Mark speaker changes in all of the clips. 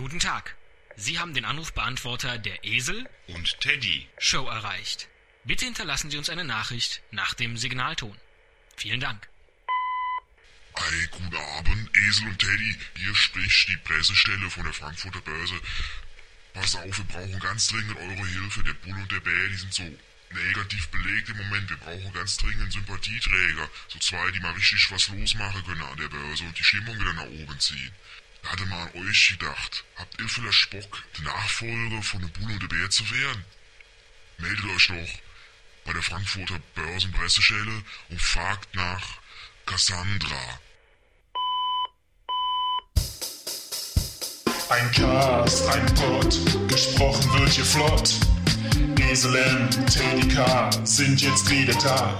Speaker 1: Guten Tag. Sie haben den Anrufbeantworter der Esel
Speaker 2: Und Teddy.
Speaker 1: Show erreicht. Bitte hinterlassen Sie uns eine Nachricht nach dem Signalton. Vielen Dank.
Speaker 3: Ei, guten Abend, Esel und Teddy. Hier spricht die Pressestelle von der Frankfurter Börse. Pass auf, wir brauchen ganz dringend eure Hilfe. Der Bull und der Bär, die sind so negativ belegt im Moment. Wir brauchen ganz dringend Sympathieträger. So zwei, die mal richtig was losmachen können an der Börse und die Stimmung wieder nach oben ziehen. Hatte mal an euch gedacht. Habt ihr vielleicht Bock, der Nachfolger von und der Bär zu werden? Meldet euch doch bei der Frankfurter Börsenpressestelle und fragt nach Cassandra.
Speaker 4: Ein Cast, ein Pod, gesprochen wird hier flott. Esel M, Teddy K sind jetzt wieder da.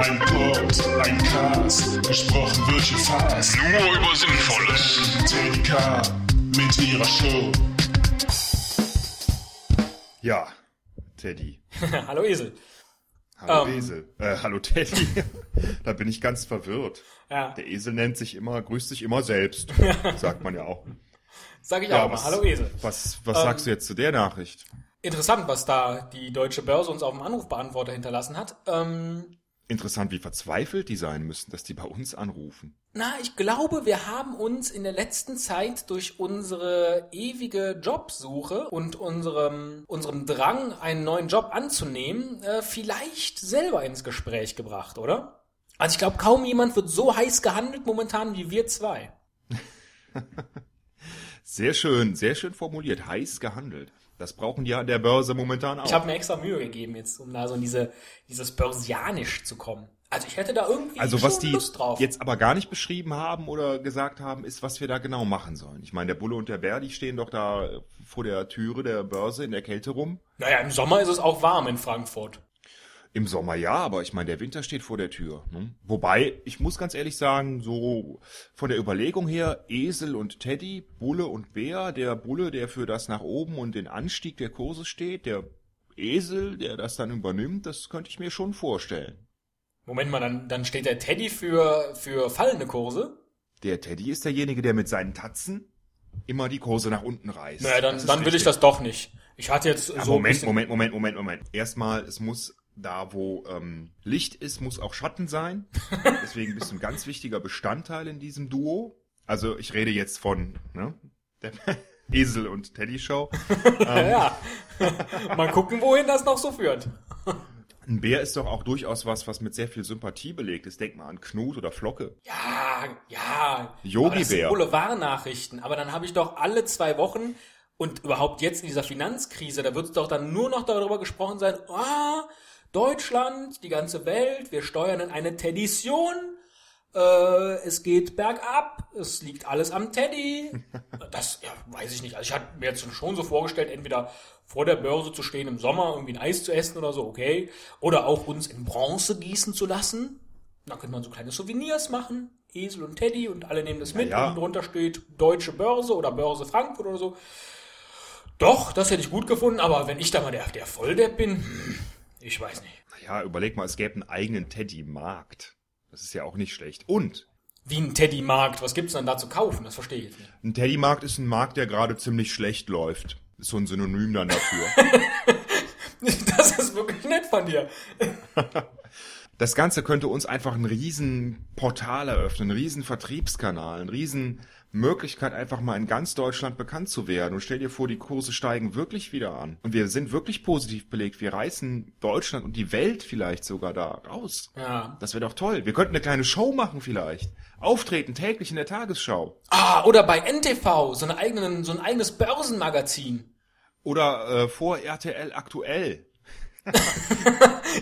Speaker 4: Ein Pod, ein Cast, gesprochen wird hier fast.
Speaker 2: Nur über Sinnvolles.
Speaker 4: Teddy K mit ihrer Show.
Speaker 5: Ja, Teddy.
Speaker 6: Hallo Esel.
Speaker 5: Hallo
Speaker 6: Ähm.
Speaker 5: Esel. Äh, hallo Teddy. da bin ich ganz verwirrt.
Speaker 6: Ja,
Speaker 5: Der Esel nennt sich immer, grüßt sich immer selbst. sagt man ja auch.
Speaker 6: sag ich
Speaker 5: Ja,
Speaker 6: auch mal.
Speaker 5: was-
Speaker 6: Hallo Esel.
Speaker 5: Was, was
Speaker 6: Ähm.
Speaker 5: sagst du jetzt zu der Nachricht?
Speaker 6: Interessant, was da die deutsche Börse uns auf dem Anrufbeantworter hinterlassen hat. Ähm,
Speaker 5: Interessant, wie verzweifelt die sein müssen, dass die bei uns anrufen.
Speaker 6: na, ich glaube, wir haben uns in der letzten Zeit durch unsere ewige Jobsuche und unserem, unserem Drang, einen neuen Job anzunehmen, äh, vielleicht selber ins Gespräch gebracht, oder? Also ich glaube, kaum jemand wird so heiß gehandelt momentan wie wir zwei.
Speaker 5: Sehr schön, sehr schön formuliert. Heiß gehandelt. Das brauchen die an der Börse momentan auch.
Speaker 6: Ich habe mir extra Mühe gegeben, jetzt um da so in diese, dieses Börsianisch zu kommen. Also ich hätte da irgendwie
Speaker 5: also
Speaker 6: schon
Speaker 5: was die
Speaker 6: Lust drauf.
Speaker 5: jetzt aber gar nicht beschrieben haben oder gesagt haben, ist, was wir da genau machen sollen. Ich meine, der Bulle und der Bär, die stehen doch da vor der Türe der Börse in der Kälte rum.
Speaker 6: Naja, im Sommer ist es auch warm in Frankfurt.
Speaker 5: Im Sommer ja, aber ich meine, der Winter steht vor der Tür. Ne? Wobei, ich muss ganz ehrlich sagen, so von der Überlegung her, Esel und Teddy, Bulle und Bär, der Bulle, der für das nach oben und den Anstieg der Kurse steht, der Esel, der das dann übernimmt, das könnte ich mir schon vorstellen.
Speaker 6: Moment mal, dann, dann steht der Teddy für, für fallende Kurse.
Speaker 5: Der Teddy ist derjenige, der mit seinen Tatzen immer die Kurse nach unten reißt.
Speaker 6: Naja, dann, dann will ich das doch nicht. Ich hatte jetzt
Speaker 5: Ja,
Speaker 6: so
Speaker 5: Moment, Moment, Moment, Moment, Moment. Erstmal, es muss da, wo ähm, Licht ist, muss auch Schatten sein. Deswegen bist du ein ganz wichtiger Bestandteil in diesem Duo. Also ich rede jetzt von ne, der Esel und Teddy Show.
Speaker 6: Ja. Mal gucken, wohin das noch so führt.
Speaker 5: Ein Bär ist doch auch durchaus was, was mit sehr viel Sympathie belegt ist. Denk mal an Knut oder Flocke.
Speaker 6: Ja, ja.
Speaker 5: Yogi
Speaker 6: Aber das sind. Boulevardnachrichten. Aber dann habe ich doch alle zwei Wochen und überhaupt jetzt in dieser Finanzkrise, da wird es doch dann nur noch darüber gesprochen sein, ah, Deutschland, die ganze Welt, wir steuern in eine Teddysion. Äh, es geht bergab, es liegt alles am Teddy. Das ja, weiß ich nicht. Also ich hatte mir jetzt schon so vorgestellt, entweder vor der Börse zu stehen im Sommer, irgendwie ein Eis zu essen oder so, okay. Oder auch uns in Bronze gießen zu lassen. Da könnte man so kleine Souvenirs machen. Esel und Teddy und alle nehmen das mit
Speaker 5: ja.
Speaker 6: und drunter steht Deutsche Börse oder Börse Frankfurt oder so. Doch, das hätte ich gut gefunden, aber wenn ich da mal der, der Volldepp bin, hm, ich weiß nicht.
Speaker 5: Naja, überleg mal, es gäbe einen eigenen Teddy-Markt. Das ist ja auch nicht schlecht. Und
Speaker 6: Wie ein Teddy-Markt, was gibt's denn da zu kaufen? Das verstehe ich nicht.
Speaker 5: ein Teddy-Markt ist ein Markt, der gerade ziemlich schlecht läuft. Ist so ein Synonym dann dafür.
Speaker 6: Das ist wirklich nett von dir.
Speaker 5: Das Ganze könnte uns einfach ein riesen Portal eröffnen, einen riesen Vertriebskanal, eine riesen Möglichkeit, einfach mal in ganz Deutschland bekannt zu werden. Und stell dir vor, die Kurse steigen wirklich wieder an. Und wir sind wirklich positiv belegt. Wir reißen Deutschland und die Welt vielleicht sogar da raus.
Speaker 6: Ja.
Speaker 5: Das wäre doch toll. Wir könnten eine kleine Show machen vielleicht. Auftreten täglich in der Tagesschau.
Speaker 6: Ah, oder bei NTV, so, eine eigenen, so ein eigenes Börsenmagazin.
Speaker 5: Oder äh, vor RTL aktuell.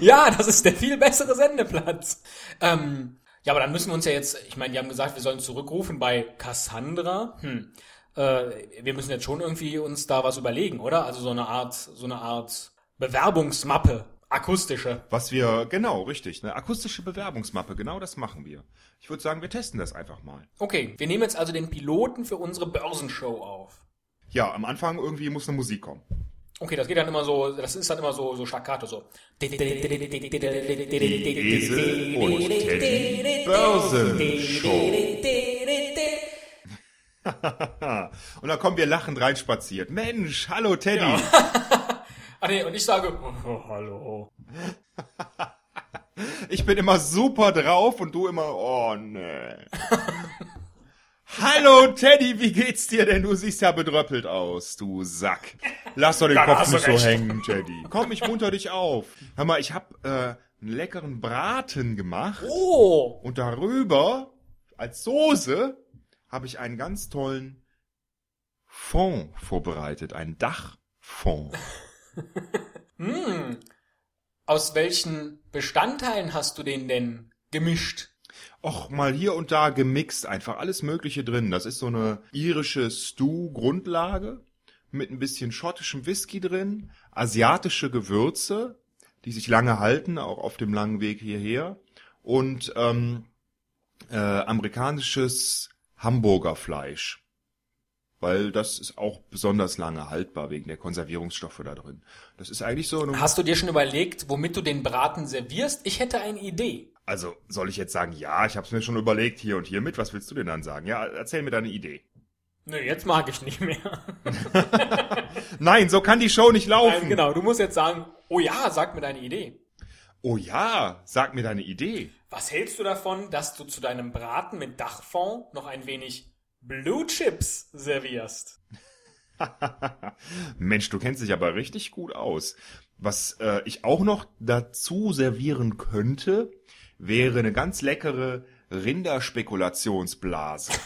Speaker 6: Ja, das ist der viel bessere Sendeplatz. Ähm, ja, aber dann müssen wir uns ja jetzt, ich meine, die haben gesagt, wir sollen zurückrufen bei Cassandra. Hm. Äh, wir müssen jetzt schon irgendwie uns da was überlegen, oder? Also so eine Art, so eine Art Bewerbungsmappe, akustische.
Speaker 5: Was wir, genau, richtig, eine akustische Bewerbungsmappe, genau das machen wir. Ich würde sagen, wir testen das einfach mal.
Speaker 6: Okay, wir nehmen jetzt also den Piloten für unsere Börsenshow auf.
Speaker 5: Ja, am Anfang irgendwie muss eine Musik kommen.
Speaker 6: Okay, das geht dann immer so, das ist dann immer so, so staccato, so.
Speaker 5: Esel und Teddy Börsenshow. und dann kommen wir lachend reinspaziert. Mensch, hallo Teddy.
Speaker 6: Ah nee, und ich sage, oh, hallo.
Speaker 5: Ich bin immer super drauf und du immer, oh nee. Hallo Teddy, wie geht's dir denn? Du siehst ja bedröppelt aus, du Sack. Lass doch den
Speaker 6: Dann
Speaker 5: Kopf nicht so hängen, Teddy. Komm, ich munter dich auf. Hör mal, ich hab äh, einen leckeren Braten gemacht
Speaker 6: Oh,
Speaker 5: und darüber als Soße habe ich einen ganz tollen Fond vorbereitet, einen Dachfond.
Speaker 6: aus welchen Bestandteilen hast du den denn gemischt?
Speaker 5: Och, mal hier und da gemixt, einfach alles Mögliche drin. Das ist so eine irische Stew-Grundlage mit ein bisschen schottischem Whisky drin, asiatische Gewürze, die sich lange halten, auch auf dem langen Weg hierher, und ähm, äh, amerikanisches Hamburgerfleisch. Weil das ist auch besonders lange haltbar wegen der Konservierungsstoffe da drin. Das ist eigentlich so eine
Speaker 6: Hast du dir schon überlegt, womit du den Braten servierst? Ich hätte eine Idee.
Speaker 5: Also soll ich jetzt sagen, ja, ich habe es mir schon überlegt, hier und hier mit. Was willst du denn dann sagen? Ja, erzähl mir deine Idee.
Speaker 6: Nö, jetzt mag ich nicht mehr.
Speaker 5: Nein, so kann die Show nicht laufen.
Speaker 6: Nein, genau, du musst jetzt sagen, oh ja, sag mir deine Idee.
Speaker 5: Oh ja, sag mir deine Idee.
Speaker 6: Was hältst du davon, dass du zu deinem Braten mit Dachfond noch ein wenig Blue Chips servierst?
Speaker 5: Mensch, du kennst dich aber richtig gut aus. Was äh, ich auch noch dazu servieren könnte, wäre eine ganz leckere Rinderspekulationsblase.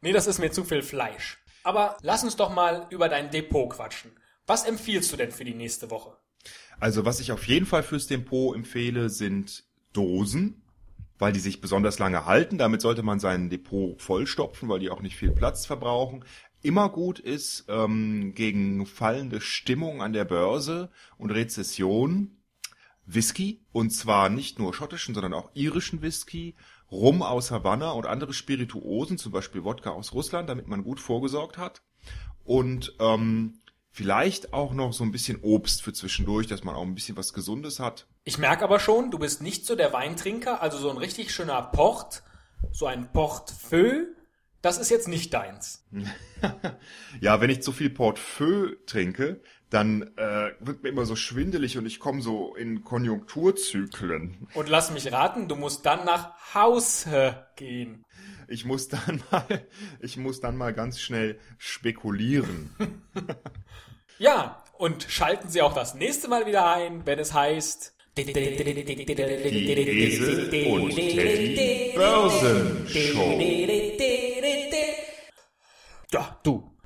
Speaker 6: Nee, das ist mir zu viel Fleisch. Aber lass uns doch mal über dein Depot quatschen. Was empfiehlst du denn für die nächste Woche?
Speaker 5: Also was ich auf jeden Fall fürs Depot empfehle, sind Dosen, weil die sich besonders lange halten. Damit sollte man sein Depot vollstopfen, weil die auch nicht viel Platz verbrauchen. Immer gut ist ähm, gegen fallende Stimmung an der Börse und Rezession Whisky. Und zwar nicht nur schottischen, sondern auch irischen Whisky, Rum aus Havanna und andere Spirituosen, zum Beispiel Wodka aus Russland, damit man gut vorgesorgt hat. Und ähm, vielleicht auch noch so ein bisschen Obst für zwischendurch, dass man auch ein bisschen was Gesundes hat.
Speaker 6: Ich merke aber schon, du bist nicht so der Weintrinker, also so ein richtig schöner Port, so ein Portefeuille, das ist jetzt nicht deins.
Speaker 5: Ja, wenn ich zu viel Portefeuille trinke, dann äh, wird mir immer so schwindelig und ich komme so in Konjunkturzyklen.
Speaker 6: Und lass mich raten, du musst dann nach Hause gehen.
Speaker 5: Ich muss dann mal, ich muss dann mal ganz schnell spekulieren.
Speaker 6: Ja, und schalten Sie auch das nächste Mal wieder ein, wenn es heißt...
Speaker 5: Die Esel und Teddy Börsenshow.
Speaker 6: Ja, du.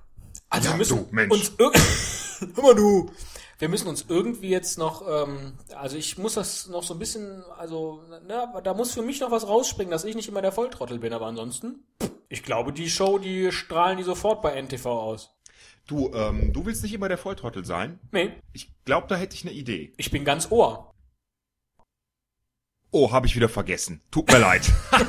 Speaker 6: Also
Speaker 5: Ja,
Speaker 6: wir müssen
Speaker 5: du, Mensch.
Speaker 6: uns irgendwie... Hör mal, du. Wir müssen uns irgendwie jetzt noch, ähm, also ich muss das noch so ein bisschen, also, ne, da muss für mich noch was rausspringen, dass ich nicht immer der Volltrottel bin, aber ansonsten, ich glaube, die Show, die strahlen die sofort bei NTV aus.
Speaker 5: Du, ähm, du willst nicht immer der Volltrottel sein?
Speaker 6: Nee,
Speaker 5: Ich glaube, da hätte ich eine Idee.
Speaker 6: ich bin ganz Ohr.
Speaker 5: Oh, habe ich wieder vergessen. Tut mir leid.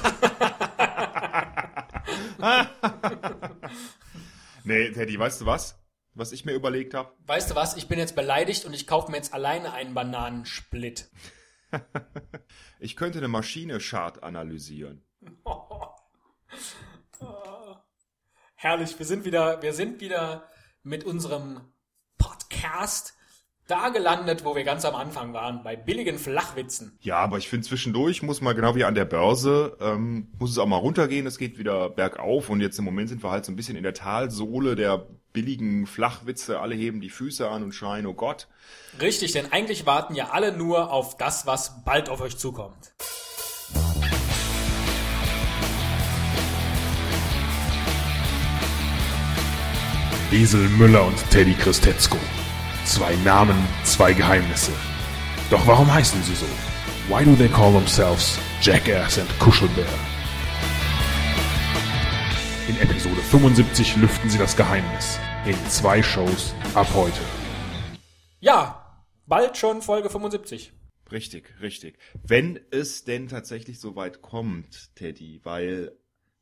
Speaker 5: nee, Teddy, weißt du was? Was ich mir überlegt habe?
Speaker 6: Weißt du was, ich bin jetzt beleidigt und ich kaufe mir jetzt alleine einen Bananensplit.
Speaker 5: Ich könnte eine Maschine Chart analysieren.
Speaker 6: Herrlich, wir sind wieder, wir sind wieder mit unserem Podcast da gelandet, wo wir ganz am Anfang waren, bei billigen Flachwitzen.
Speaker 5: Ja, aber ich finde zwischendurch muss mal genau wie an der Börse, ähm, muss es auch mal runtergehen, es geht wieder bergauf und jetzt im Moment sind wir halt so ein bisschen in der Talsohle der billigen Flachwitze, alle heben die Füße an und schreien, oh Gott.
Speaker 6: Richtig, denn eigentlich warten ja alle nur auf das, was bald auf euch zukommt.
Speaker 4: Esel Müller und Teddy Christetzko. Zwei Namen, zwei Geheimnisse. Doch warum heißen sie so? Why do they call themselves Jackass and Kuschelbär? In Episode 75 lüften sie das Geheimnis. In zwei Shows ab heute.
Speaker 6: Ja, bald schon Folge 75.
Speaker 5: Richtig, richtig. Wenn es denn tatsächlich so weit kommt, Teddy, weil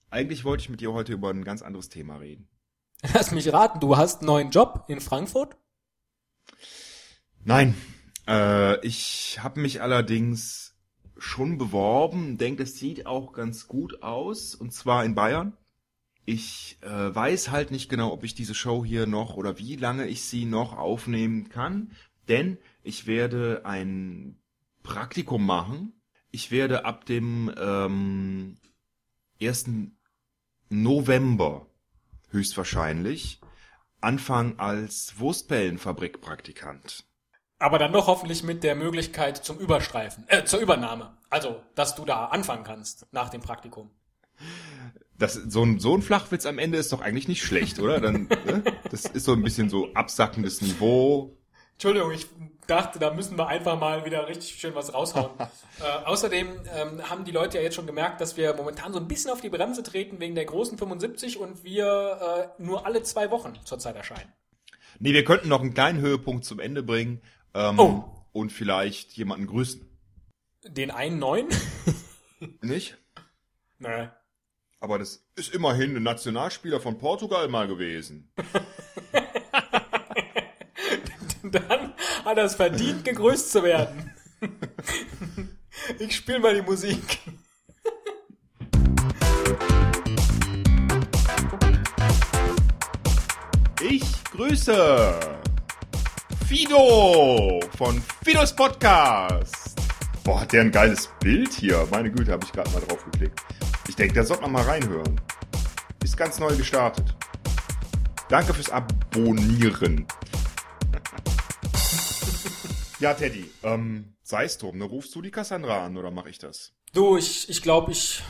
Speaker 5: eigentlich wollte ich mit dir heute über ein ganz anderes Thema reden.
Speaker 6: Lass mich raten, du hast einen neuen Job in Frankfurt?
Speaker 5: Nein, äh, ich habe mich allerdings schon beworben, denke, es sieht auch ganz gut aus, und zwar in Bayern. Ich äh, weiß halt nicht genau, ob ich diese Show hier noch oder wie lange ich sie noch aufnehmen kann, denn ich werde ein Praktikum machen. Ich werde ab dem ähm, 1. November höchstwahrscheinlich anfangen als Wurstbellenfabrikpraktikant.
Speaker 6: Aber dann doch hoffentlich mit der Möglichkeit zum Überstreifen, äh, zur Übernahme. Also, dass du da anfangen kannst nach dem Praktikum.
Speaker 5: Das, so, ein, so ein Flachwitz am Ende ist doch eigentlich nicht schlecht, oder? Dann, ne? Das ist so ein bisschen so absackendes Niveau.
Speaker 6: Entschuldigung, ich dachte, da müssen wir einfach mal wieder richtig schön was raushauen. äh, außerdem ähm, haben die Leute ja jetzt schon gemerkt, dass wir momentan so ein bisschen auf die Bremse treten wegen der großen 75 und wir äh, nur alle zwei Wochen zurzeit erscheinen.
Speaker 5: Nee, wir könnten noch einen kleinen Höhepunkt zum Ende bringen ähm,
Speaker 6: Oh.
Speaker 5: und vielleicht jemanden grüßen.
Speaker 6: Den einen neuen?
Speaker 5: Nicht?
Speaker 6: Nö.
Speaker 5: Aber das ist immerhin ein Nationalspieler von Portugal mal gewesen.
Speaker 6: Dann hat er es verdient, gegrüßt zu werden. Ich spiele mal die Musik.
Speaker 5: Ich grüße Fido von Fidos Podcast. Boah, hat der ein geiles Bild hier. Meine Güte, habe ich gerade mal drauf geklickt. Ich denke, da sollte man mal reinhören. Ist ganz neu gestartet. Danke fürs Abonnieren. ja, Teddy, ähm, sei's drum, ne? Rufst du die Cassandra an oder mache ich das?
Speaker 6: Du, ich, ich glaube, ich,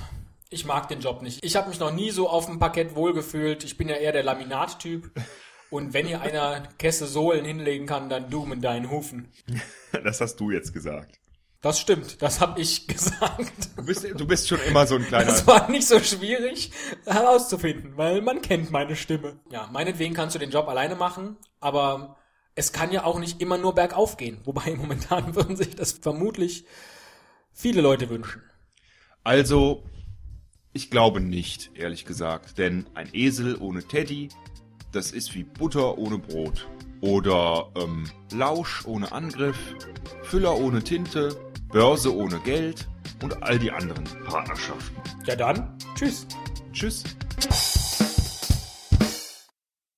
Speaker 6: ich mag den Job nicht. Ich habe mich noch nie so auf dem Parkett wohlgefühlt. Ich bin ja eher der Laminattyp. Und wenn hier einer Kesse Sohlen hinlegen kann, dann du mit deinen Hufen.
Speaker 5: Das hast du jetzt gesagt.
Speaker 6: Das stimmt, das habe ich gesagt.
Speaker 5: Du bist, du bist schon immer so ein kleiner...
Speaker 6: Das war nicht so schwierig herauszufinden, weil man kennt meine Stimme. Ja, meinetwegen kannst du den Job alleine machen, aber es kann ja auch nicht immer nur bergauf gehen. Wobei momentan würden sich das vermutlich viele Leute wünschen.
Speaker 5: Also, ich glaube nicht, ehrlich gesagt. Denn ein Esel ohne Teddy, das ist wie Butter ohne Brot. Oder ähm, Lausch ohne Angriff, Füller ohne Tinte, Börse ohne Geld und all die anderen Partnerschaften.
Speaker 6: Ja dann, tschüss.
Speaker 5: Tschüss.